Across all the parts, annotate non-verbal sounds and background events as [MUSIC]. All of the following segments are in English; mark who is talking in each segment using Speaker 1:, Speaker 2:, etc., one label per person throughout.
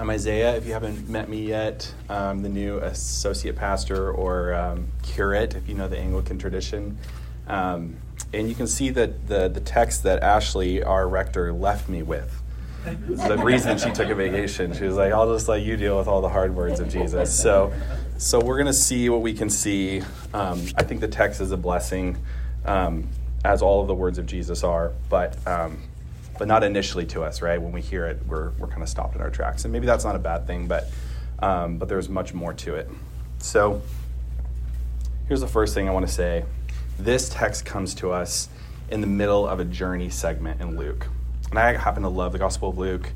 Speaker 1: I'm Isaiah. If you haven't met me yet, I'm the new associate pastor or um, curate, if you know the Anglican tradition. Um, and you can see that the, the text that Ashley, our rector, left me with. the reason she took a vacation. She was like, I'll just let you deal with all the hard words of Jesus. So, so we're going to see what we can see. Um, I think the text is a blessing, um, as all of the words of Jesus are. But um, but not initially to us, right? When we hear it, we're, we're kind of stopped in our tracks. And maybe that's not a bad thing, but, um, but there's much more to it. So here's the first thing I want to say this text comes to us in the middle of a journey segment in Luke. And I happen to love the Gospel of Luke.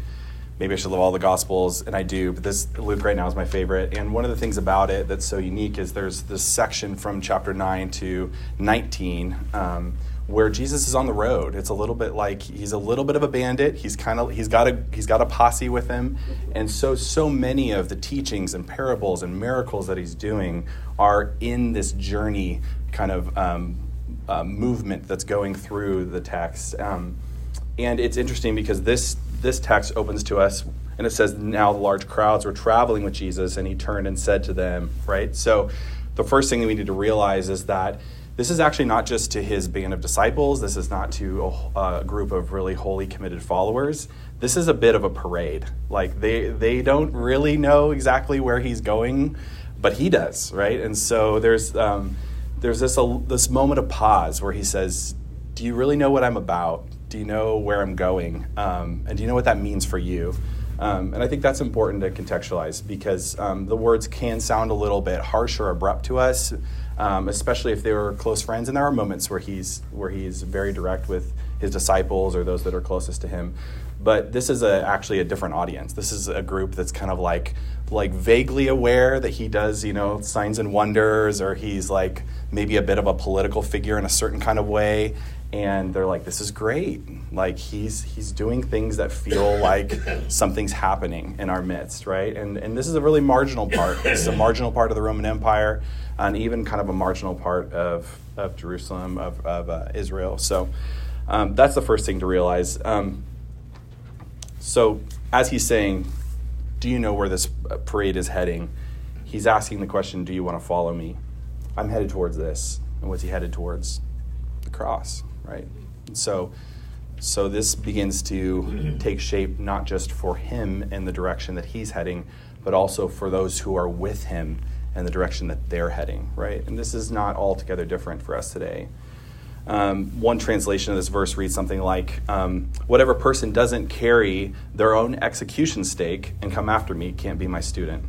Speaker 1: Maybe I should love all the Gospels, and I do, but this Luke right now is my favorite. And one of the things about it that's so unique is there's this section from chapter 9 to 19. Um, where Jesus is on the road. It's a little bit like he's a little bit of a bandit. He's kind of he's got a he's got a posse with him, and so so many of the teachings and parables and miracles that he's doing are in this journey kind of um, uh, movement that's going through the text. Um, and it's interesting because this this text opens to us and it says now the large crowds were traveling with Jesus and he turned and said to them, right? So the first thing that we need to realize is that this is actually not just to his band of disciples. This is not to a, a, group of really holy, committed followers. This is a bit of a parade. Like they they don't really know exactly where he's going, but he does, right? And so there's um, there's this a, this moment of pause where he says, "Do you really know what I'm about? Do you know where I'm going? Um, and do you know what that means for you?" Um, and I think that's important to contextualize because um, the words can sound a little bit harsh or abrupt to us um, especially if they were close friends. And there are moments where he's where he's very direct with his disciples or those that are closest to him. But this is a, actually a different audience. This is a group that's kind of like like vaguely aware that he does you know signs and wonders, or he's like maybe a bit of a political figure in a certain kind of way. And they're like, "This is great! Like he's he's doing things that feel [LAUGHS] like something's happening in our midst, right?" And and this is a really marginal part. This is a marginal part of the Roman Empire and even kind of a marginal part of, of Jerusalem, of, of uh, Israel. So um, that's the first thing to realize. Um, so as he's saying, Do you know where this parade is heading? He's asking the question, Do you want to follow me? I'm headed towards this. And what's he headed towards? The cross, right? And so so this begins to take shape not just for him in the direction that he's heading, but also for those who are with him and the direction that they're heading, right? And this is not altogether different for us today. Um, one translation of this verse reads something like um, Whatever person doesn't carry their own execution stake and come after me can't be my student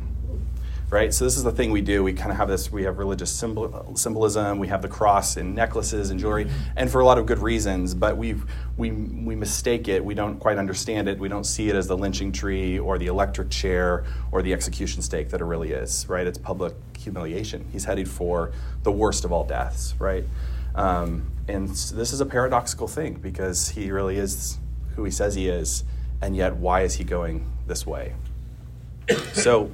Speaker 1: right? So this is the thing we do. We kind of have this. We have religious symbol, symbolism. We have the cross in necklaces and jewelry, and for a lot of good reasons. But we we we mistake it. We don't quite understand it. We don't see it as the lynching tree or the electric chair or the execution stake that it really is, right? It's public humiliation. He's headed for the worst of all deaths, right? Um, and this is a paradoxical thing because he really is who he says he is, and yet why is he going this way? So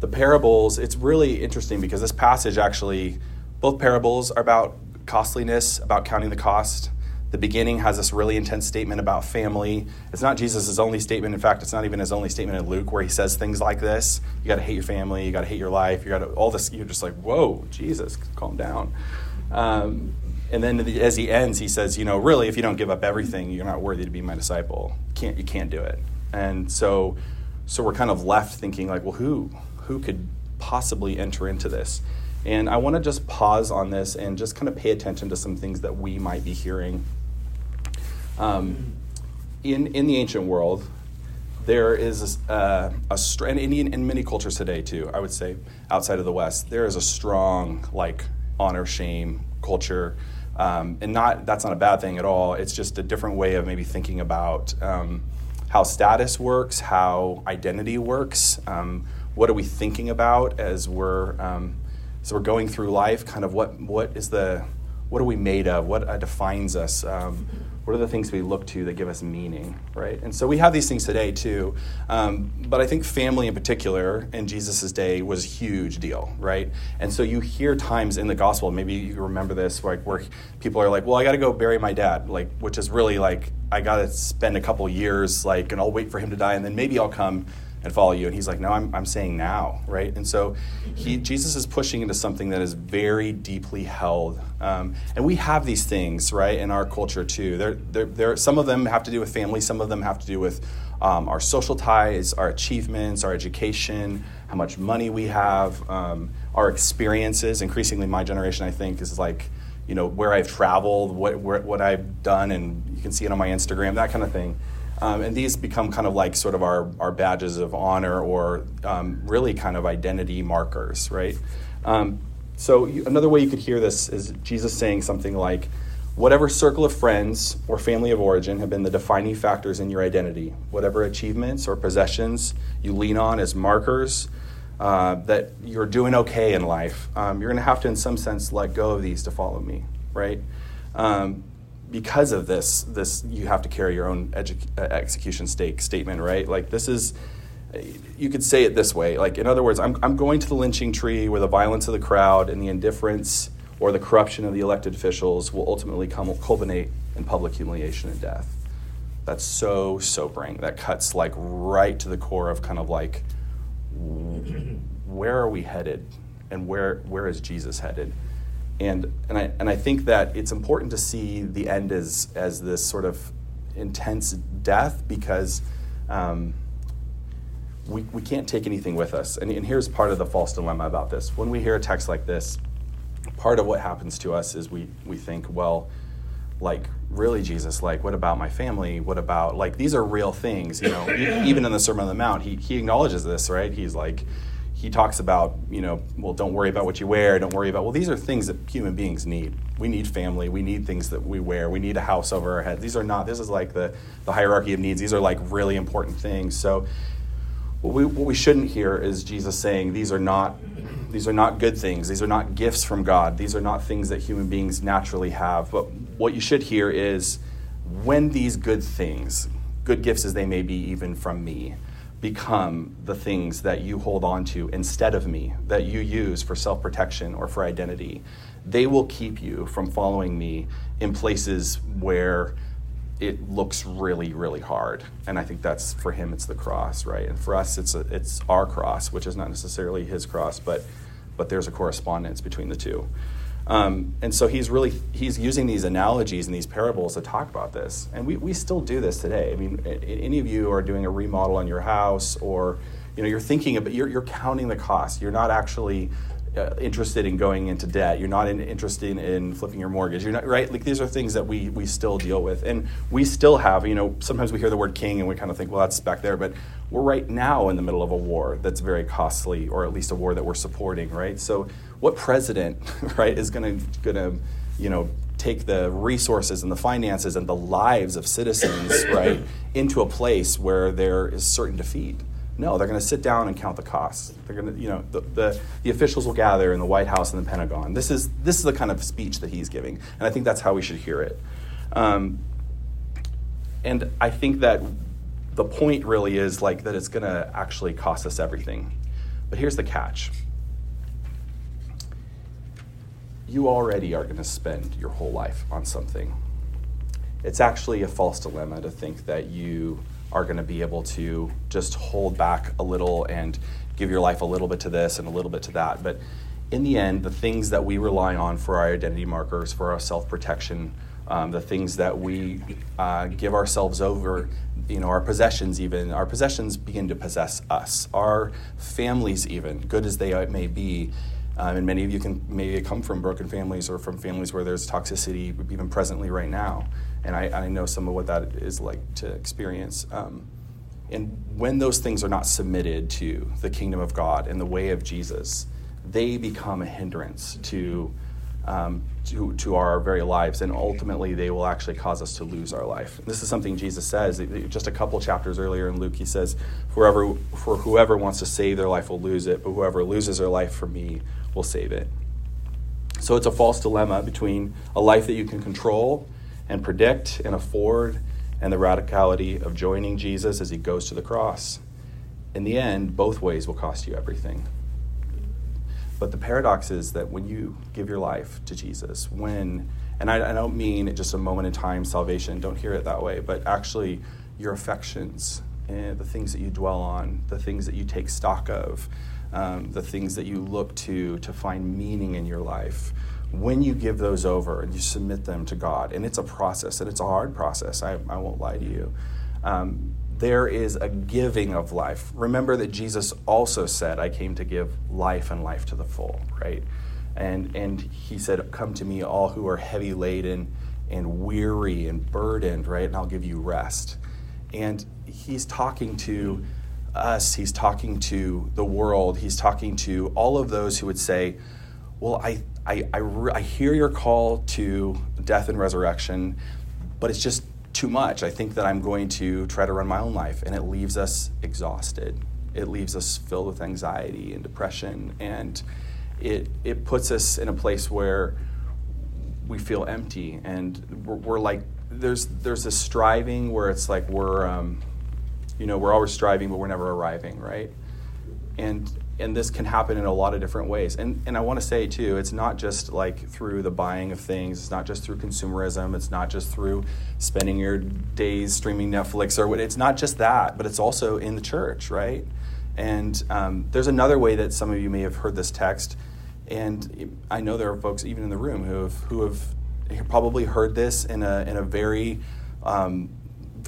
Speaker 1: the parables, it's really interesting because this passage actually, both parables are about costliness, about counting the cost. The beginning has this really intense statement about family. It's not Jesus' only statement. In fact, it's not even his only statement in Luke where he says things like this. You got to hate your family. You got to hate your life. You got to all this. You're just like, whoa, Jesus, calm down. Um, and then as he ends, he says, you know, really, if you don't give up everything, you're not worthy to be my disciple. You can't you can't do it. And so, so we're kind of left thinking like, well, who who could possibly enter into this? And I want to just pause on this and just kind of pay attention to some things that we might be hearing. Um, in, in the ancient world, there is a, a and in, in many cultures today too, I would say, outside of the West, there is a strong like honor shame culture. Um, and not that's not a bad thing at all. It's just a different way of maybe thinking about um, how status works, how identity works. Um, what are we thinking about as we're um, as we're going through life? Kind of what what is the what are we made of? What uh, defines us? Um, what are the things we look to that give us meaning, right? And so we have these things today too. Um, but I think family in particular in Jesus' day was a huge deal, right? And so you hear times in the gospel, maybe you remember this, like where people are like, well, I got to go bury my dad, like, which is really like I got to spend a couple years, like, and I'll wait for him to die, and then maybe I'll come and follow you. And he's like, no, I'm, I'm saying now, right? And so he, Jesus is pushing into something that is very deeply held. Um, and we have these things, right, in our culture too. They're, they're, some of them have to do with family, some of them have to do with um, our social ties, our achievements, our education, how much money we have, um, our experiences. Increasingly, my generation, I think, is like, you know, where I've traveled, what, where, what I've done, and you can see it on my Instagram, that kind of thing. Um, and these become kind of like sort of our, our badges of honor or um, really kind of identity markers, right? Um, so, you, another way you could hear this is Jesus saying something like, Whatever circle of friends or family of origin have been the defining factors in your identity, whatever achievements or possessions you lean on as markers uh, that you're doing okay in life, um, you're going to have to, in some sense, let go of these to follow me, right? Um, because of this, this you have to carry your own edu- uh, execution stake statement, right? Like this is, you could say it this way. Like in other words, I'm, I'm going to the lynching tree where the violence of the crowd and the indifference or the corruption of the elected officials will ultimately come, culminate in public humiliation and death. That's so sobering. That cuts like right to the core of kind of like, where are we headed, and where where is Jesus headed? And and I and I think that it's important to see the end as as this sort of intense death because um, we we can't take anything with us. And, and here's part of the false dilemma about this: when we hear a text like this, part of what happens to us is we we think, well, like really Jesus, like what about my family? What about like these are real things, you know? even in the Sermon on the Mount, he he acknowledges this, right? He's like he talks about, you know, well, don't worry about what you wear, don't worry about, well, these are things that human beings need. We need family, we need things that we wear, we need a house over our head. These are not, this is like the, the hierarchy of needs. These are like really important things. So, what we, what we shouldn't hear is Jesus saying these are not these are not good things. These are not gifts from God. These are not things that human beings naturally have. But what you should hear is when these good things, good gifts as they may be even from me, become the things that you hold on to instead of me, that you use for self protection or for identity. They will keep you from following me in places where it looks really, really hard. And I think that's for him, it's the cross, right? And for us, it's, a, it's our cross, which is not necessarily his cross, but, but there's a correspondence between the two. Um, and so he's really he's using these analogies and these parables to talk about this, and we, we still do this today. I mean, any of you are doing a remodel on your house, or you know, you're thinking about you're, you're counting the cost. You're not actually uh, interested in going into debt. You're not in, interested in flipping your mortgage. You're not right. Like these are things that we we still deal with, and we still have. You know, sometimes we hear the word king and we kind of think, well, that's back there, but we're right now in the middle of a war that's very costly, or at least a war that we're supporting. Right, so what president, [LAUGHS] right, is going to going to, you know, take the resources and the finances and the lives of citizens, [COUGHS] right, into a place where there is certain defeat? No, they're going to sit down and count the costs. They're going to, you know, the, the, the, officials will gather in the White House and the Pentagon. This is, this is the kind of speech that he's giving, and I think that's how we should hear it. Um, and I think that the point really is like that it's going to actually cost us everything. But here's the catch you already are going to spend your whole life on something. It's actually a false dilemma to think that you are going to be able to just hold back a little and give your life a little bit to this and a little bit to that. But in the end, the things that we rely on for our identity markers, for our self protection, um, the things that we uh, give ourselves over, you know, our possessions, even, our possessions begin to possess us. Our families, even, good as they may be, um, and many of you can maybe come from broken families or from families where there's toxicity even presently right now. And I, I know some of what that is like to experience. Um, and when those things are not submitted to the kingdom of God and the way of Jesus, they become a hindrance to, um, to, to our very lives. And ultimately, they will actually cause us to lose our life. This is something Jesus says. Just a couple chapters earlier in Luke, he says, Whoever, For whoever wants to save their life will lose it, but whoever loses their life for me will save it. So it's a false dilemma between a life that you can control and predict and afford and the radicality of joining Jesus as he goes to the cross. In the end, both ways will cost you everything. But the paradox is that when you give your life to Jesus, when And I, I don't mean just a moment in time salvation, don't hear it that way, but actually your affections and the things that you dwell on, the things that you take stock of, um, the things that you look to to find meaning in your life. When you give those over and you submit them to God, and it's a process, and it's a hard process, I, I won't lie to you. Um, there is a giving of life. Remember that Jesus also said, I came to give life and life to the full, right? And, and he said, Come to me, all who are heavy laden and weary and burdened, right? And I'll give you rest. And he's talking to us, he's talking to the world, he's talking to all of those who would say, Well, I, I, I, I hear your call to death and resurrection, but it's just too much. I think that I'm going to try to run my own life, and it leaves us exhausted. It leaves us filled with anxiety and depression, and it it puts us in a place where we feel empty, and we're, we're like there's there's this striving where it's like we're um, you know we're always striving, but we're never arriving, right? And and this can happen in a lot of different ways. And, and I want to say, too, it's not just like through the buying of things, it's not just through consumerism, it's not just through spending your days streaming Netflix or what, it's not just that, but it's also in the church, right? And um, there's another way that some of you may have heard this text. And I know there are folks even in the room who have, who have probably heard this in a, in a very um,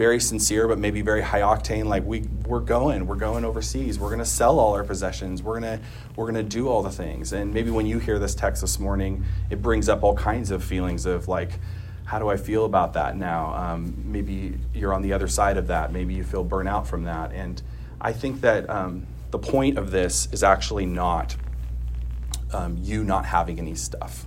Speaker 1: very sincere but maybe very high octane like we we're going we're going overseas. We're to sell all our possessions. We're to we're to do all the things. And maybe when you hear this text this morning it brings up all kinds of feelings of like how do i feel about that now? Um, maybe you're on the other side of that. Maybe you feel burnout from that. And i think that um, the point of this is actually not um, you not having any stuff.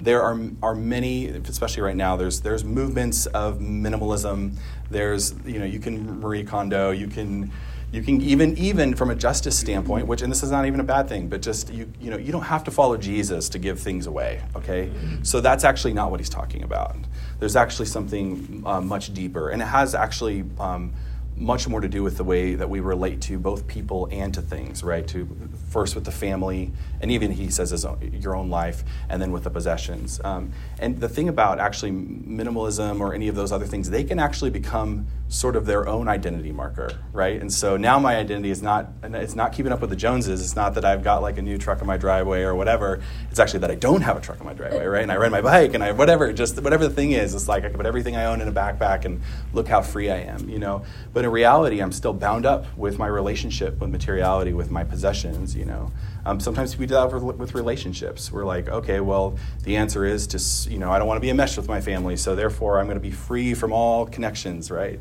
Speaker 1: There are, are many, especially right now, there's, there's movements of minimalism. There's, you know, you can Marie Kondo, you can, you can even, even from a justice standpoint, which, and this is not even a bad thing, but just, you, you know, you don't have to follow Jesus to give things away, okay? So that's actually not what he's talking about. There's actually something uh, much deeper, and it has actually, um, much more to do with the way that we relate to both people and to things, right? To first with the family, and even he says his own, your own life, and then with the possessions. Um, and the thing about actually minimalism or any of those other things, they can actually become sort of their own identity marker, right? And so now my identity is not it's not keeping up with the Joneses. It's not that I've got like a new truck in my driveway or whatever. It's actually that I don't have a truck in my driveway, right? And I ride my bike and I whatever, just whatever the thing is. It's like I can put everything I own in a backpack and look how free I am, you know. But in reality, I'm still bound up with my relationship with materiality, with my possessions, you know. Um, sometimes we do that with, with, relationships. We're like, okay, well, the answer is to, you know, I don't want to be enmeshed with my family, so therefore I'm going to be free from all connections, right?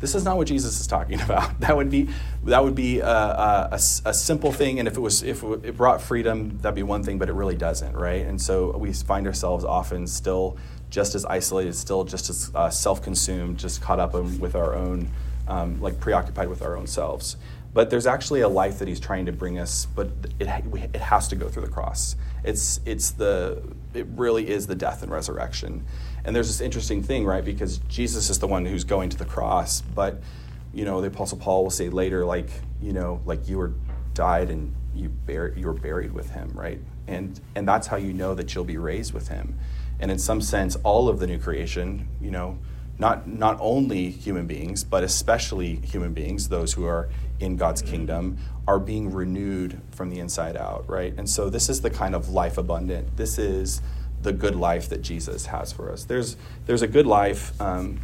Speaker 1: This is not what Jesus is talking [LAUGHS] about. That would be that would be a, a, a, simple thing, and if it was if it brought freedom, that'd be one thing, but it really doesn't, right? And so we find ourselves often still just as isolated, still just as uh, self-consumed, just caught up in, with our own, um, like preoccupied with our own selves. But there's actually a life that he's trying to bring us, but it, it has to go through the cross. It's, it's the, it really is the death and resurrection. And there's this interesting thing, right? Because Jesus is the one who's going to the cross, but, you know, the Apostle Paul will say later, like, you know, like you were died and you, bur- you were buried with him, right? And, and that's how you know that you'll be raised with him. And in some sense, all of the new creation, you know, not, not only human beings, but especially human beings, those who are in God's kingdom, are being renewed from the inside out, right? And so this is the kind of life abundant. This is the good life that Jesus has for us. There's, there's a good life. Um,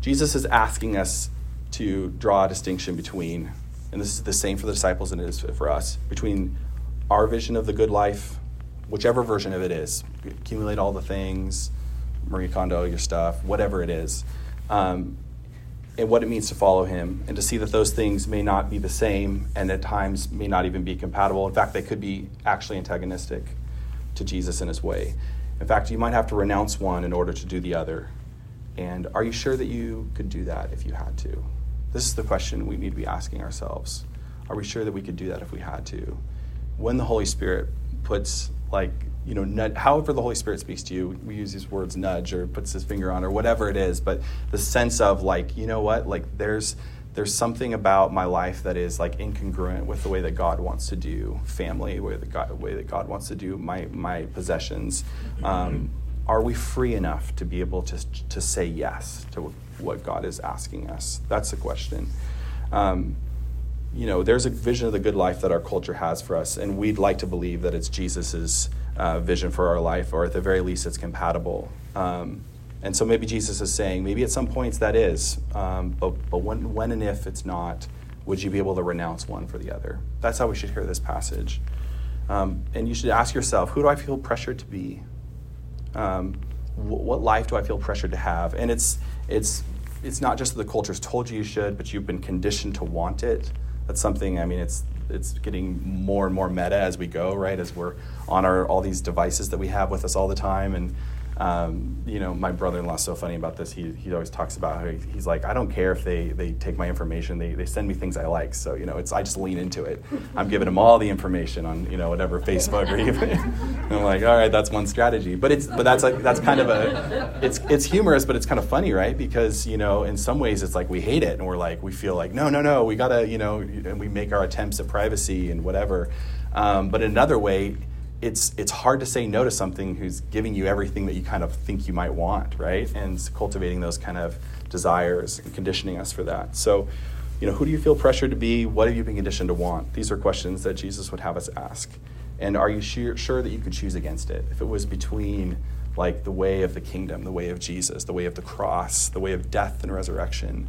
Speaker 1: Jesus is asking us to draw a distinction between, and this is the same for the disciples and it is for us, between our vision of the good life, whichever version of it is, accumulate all the things, Marie Kondo your stuff, whatever it is, um, and what it means to follow him, and to see that those things may not be the same and at times may not even be compatible. In fact, they could be actually antagonistic to Jesus in his way. In fact, you might have to renounce one in order to do the other. And are you sure that you could do that if you had to? This is the question we need to be asking ourselves. Are we sure that we could do that if we had to? When the Holy Spirit puts like you know, however the Holy Spirit speaks to you, we use these words nudge or puts his finger on or whatever it is, but the sense of like, you know what, like there's there's something about my life that is like incongruent with the way that God wants to do family, way the God, way that God wants to do my my possessions. Um, are we free enough to be able to, to say yes to what God is asking us? That's the question. Um, you know, there's a vision of the good life that our culture has for us, and we'd like to believe that it's Jesus's uh, vision for our life, or at the very least, it's compatible. Um, and so maybe Jesus is saying, maybe at some points that is, um, but, but when, when and if it's not, would you be able to renounce one for the other? That's how we should hear this passage. Um, and you should ask yourself, who do I feel pressured to be? Um, wh- what life do I feel pressured to have? And it's, it's, it's not just that the culture's told you you should, but you've been conditioned to want it. That's something, I mean, it's, it's getting more and more meta as we go, right? As we're on our, all these devices that we have with us all the time. And um, you know, my brother-in-law is so funny about this. He, he always talks about how he, he's like, I don't care if they, they take my information. They, they send me things I like. So, you know, it's, I just lean into it. I'm giving them all the information on, you know, whatever Facebook or even, [LAUGHS] I'm like, all right, that's one strategy. But it's, but that's like, that's kind of a, it's, it's humorous, but it's kind of funny, right? Because, you know, in some ways it's like we hate it and we're like, we feel like, no, no, no, we gotta, you know, and we make our attempts at privacy and whatever. Um, but another way, it's it's hard to say no to something who's giving you everything that you kind of think you might want, right? And cultivating those kind of desires and conditioning us for that. So, you know, who do you feel pressured to be? What have you been conditioned to want? These are questions that Jesus would have us ask. And are you sure, sure that you could choose against it? If it was between like the way of the kingdom, the way of Jesus, the way of the cross, the way of death and resurrection,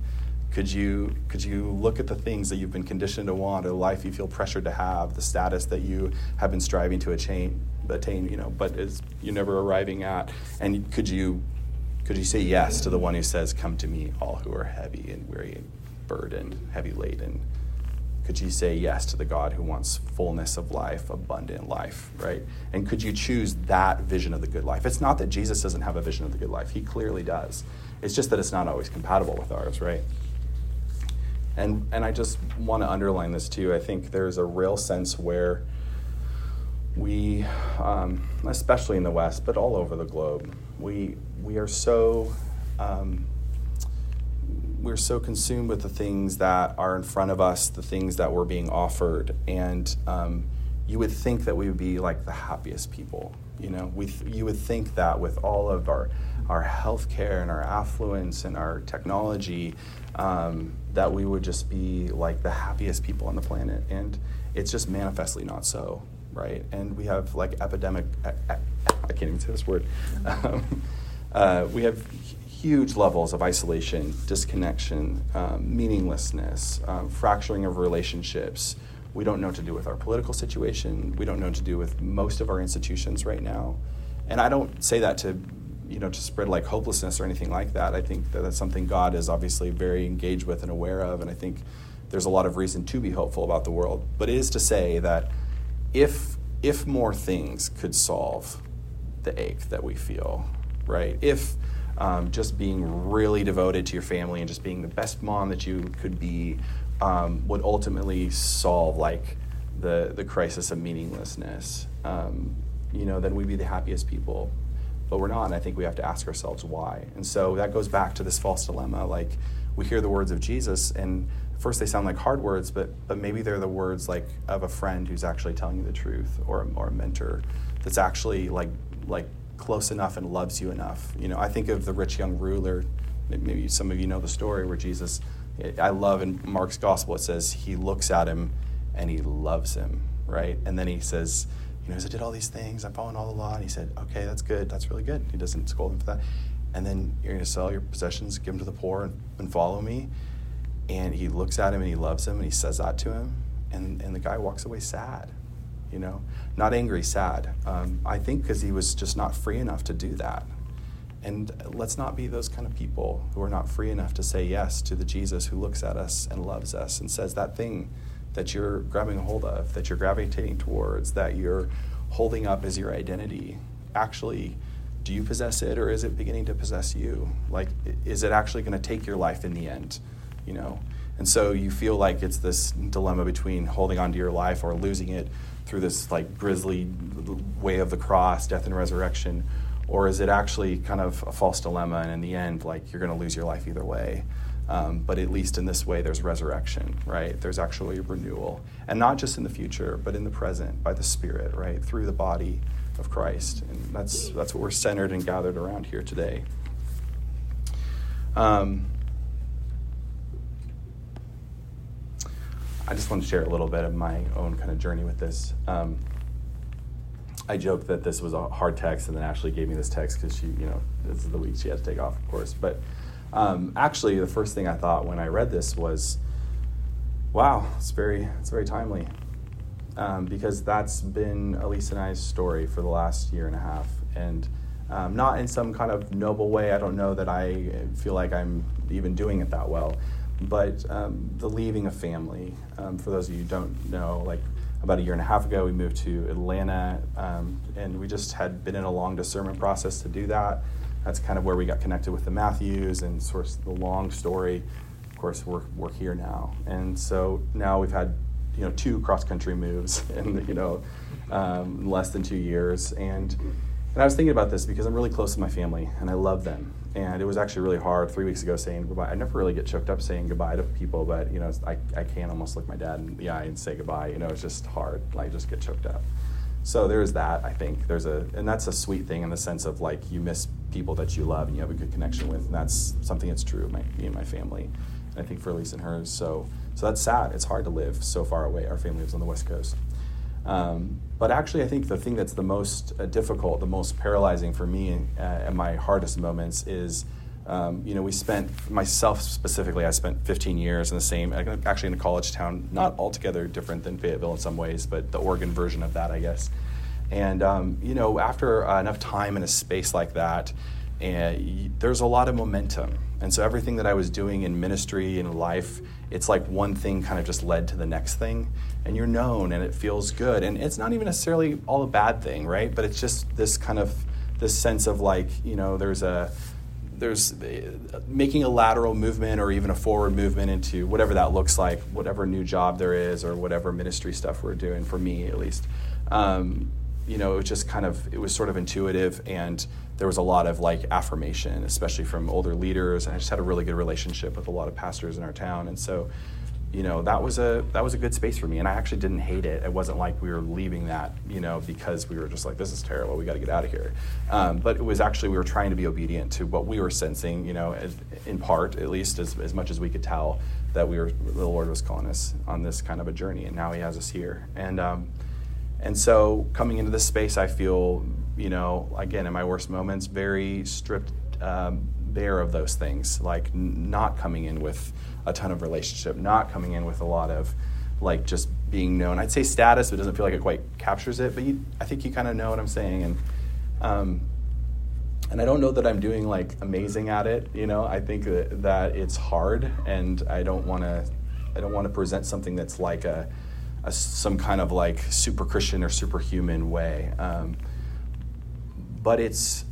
Speaker 1: could you, could you look at the things that you've been conditioned to want, the life you feel pressured to have, the status that you have been striving to attain, attain you know, but is you're never arriving at, and could you, could you say yes to the one who says, "Come to me, all who are heavy and weary and burdened, heavy laden"? Could you say yes to the God who wants fullness of life, abundant life, right? And could you choose that vision of the good life? It's not that Jesus doesn't have a vision of the good life, he clearly does. It's just that it's not always compatible with ours, right? And, and I just want to underline this too. I think there's a real sense where we, um, especially in the West, but all over the globe, we, we are so um, we're so consumed with the things that are in front of us, the things that we're being offered, and um, you would think that we would be like the happiest people. You know, we th- you would think that with all of our our healthcare and our affluence and our technology, um, that we would just be like the happiest people on the planet. And it's just manifestly not so, right? And we have like epidemic, I, can't even say this word. Um, uh, we have huge levels of isolation, disconnection, um, meaninglessness, um, fracturing of relationships. We don't know what to do with our political situation. We don't know what to do with most of our institutions right now. And I don't say that to you know to spread like hopelessness or anything like that. I think that that's something God is obviously very engaged with and aware of, and I think there's a lot of reason to be hopeful about the world. But it is to say that if if more things could solve the ache that we feel, right? If um, just being really devoted to your family and just being the best mom that you could be um, would ultimately solve like the the crisis of meaninglessness. Um, you know, then we'd be the happiest people but we're not. And I think we have to ask ourselves why. And so that goes back to this false dilemma. Like we hear the words of Jesus, and first they sound like hard words, but but maybe they're the words like of a friend who's actually telling you the truth, or or a mentor that's actually like like close enough and loves you enough. You know, I think of the rich young ruler. Maybe some of you know the story where Jesus. I love in Mark's gospel it says he looks at him and he loves him, right? And then he says you know, as I did all these things. I'm following all the law. And he said, okay, that's good. That's really good. He doesn't scold him for that. And then you're going to sell your possessions, give them to the poor, and, and follow me. And he looks at him and he loves him and he says that to him. And, and the guy walks away sad, you know, not angry, sad. Um, I think because he was just not free enough to do that. And let's not be those kind of people who are not free enough to say yes to the Jesus who looks at us and loves us and says that thing that you're grabbing a hold of, that you're gravitating towards, that you're holding up as your identity, actually, do you possess it or is it beginning to possess you? Like, is it actually going to take your life in the end? You know? And so you feel like it's this dilemma between holding on to your life or losing it through this like grisly way of the cross, death and resurrection, or is it actually kind of a false dilemma and in the end, like you're going to lose your life either way? Um, but at least in this way, there's resurrection, right? There's actually renewal. And not just in the future, but in the present by the Spirit, right? Through the body, of Christ. And that's, that's what we're centered and gathered around here today. Um, I just want to share a little bit of my own kind of journey with this. Um, I joked that this was a hard text, and then Ashley gave me this text because she, you know, this is the week she had to take off, of course. But um, actually, the first thing I thought when I read this was, "Wow, it's very, it's very timely," um, because that's been Elise and I's story for the last year and a half, and um, not in some kind of noble way. I don't know that I feel like I'm even doing it that well, but um, the leaving a family. Um, for those of you who don't know, like about a year and a half ago, we moved to Atlanta, um, and we just had been in a long discernment process to do that. That's kind of where we got connected with the Matthews and sort of the long story. Of course, we're, we're here now. And so now we've had you know two cross country moves [LAUGHS] in you know um, less than two years and and I was thinking about this because I'm really close to my family and I love them and it was actually really hard three weeks ago saying goodbye. I never really get choked up saying goodbye to people, but you know, I, I can't almost look my dad in the eye and say goodbye. You know, it's just hard. Like, just get choked up. So there's that. I think there's a, and that's a sweet thing in the sense of like you miss people that you love and you have a good connection with, and that's something that's true. My, me and my family, and I think for Elise and hers. So, so that's sad. It's hard to live so far away. Our family lives on the west coast. Um, but actually, I think the thing that's the most uh, difficult, the most paralyzing for me uh, my hardest moments is, um, you know, we spent, myself specifically, I spent 15 years in the same, actually in a college town, not altogether different than Fayetteville in some ways, but the Oregon version of that, I guess. And, um, you know, after uh, enough time in a space like that, and there's a lot of momentum. And so everything that I was doing in ministry and life, it's like one thing kind of just led to the next thing. And you're known and it feels good. And it's not even necessarily all a bad thing, right? But it's just this kind of this sense of like, you know, there's a there's making a lateral movement or even a forward movement into whatever that looks like, whatever new job there is or whatever ministry stuff we're doing, for me at least. Um, you know, it was just kind of, it was sort of intuitive and there was a lot of like affirmation, especially from older leaders. And I just had a really good relationship with a lot of pastors in our town. And so, you know, that was a, that was a good space for me. And I actually didn't hate it. It wasn't like we were leaving that, you know, because we were just like, this is terrible. We got to get out of here. Um, but it was actually, we were trying to be obedient to what we were sensing, you know, as, in part, at least as, as much as we could tell that we were, the Lord was calling us on this kind of a journey. And now he has us here. And, um, and so coming into this space, I feel, you know, again, in my worst moments, very stripped um, bare of those things, like n- not coming in with a ton of relationship, not coming in with a lot of like just being known. I'd say status, but it doesn't feel like it quite captures it. But you, I think you kind of know what I'm saying, and um, and I don't know that I'm doing like amazing at it. You know, I think that, that it's hard, and I don't want to I don't want to present something that's like a a, some kind of like super Christian or superhuman way. Um, but it's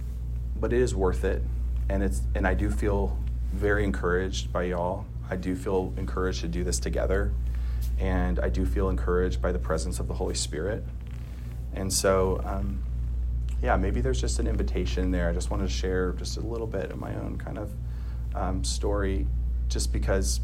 Speaker 1: but it is worth it, and it's and I do feel very encouraged by y'all. I do feel encouraged to do this together, and I do feel encouraged by the presence of the Holy Spirit. And so, um, yeah, maybe there's just an invitation there. I just wanted to share just a little bit of my own kind of um, story, just because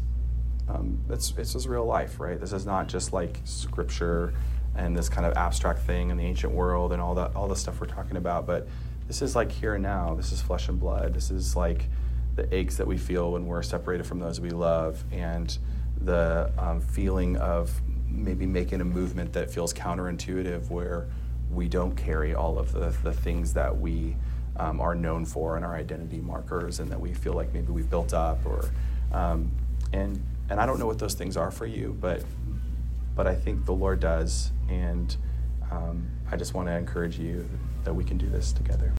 Speaker 1: um, it's, it's just real life, right? This is not just like scripture and this kind of abstract thing in the ancient world and all that all the stuff we're talking about, but this is like here and now. This is flesh and blood. This is like the aches that we feel when we're separated from those we love, and the um, feeling of maybe making a movement that feels counterintuitive, where we don't carry all of the, the things that we um, are known for and our identity markers, and that we feel like maybe we've built up, or um, and and I don't know what those things are for you, but but I think the Lord does, and um, I just want to encourage you that we can do this together.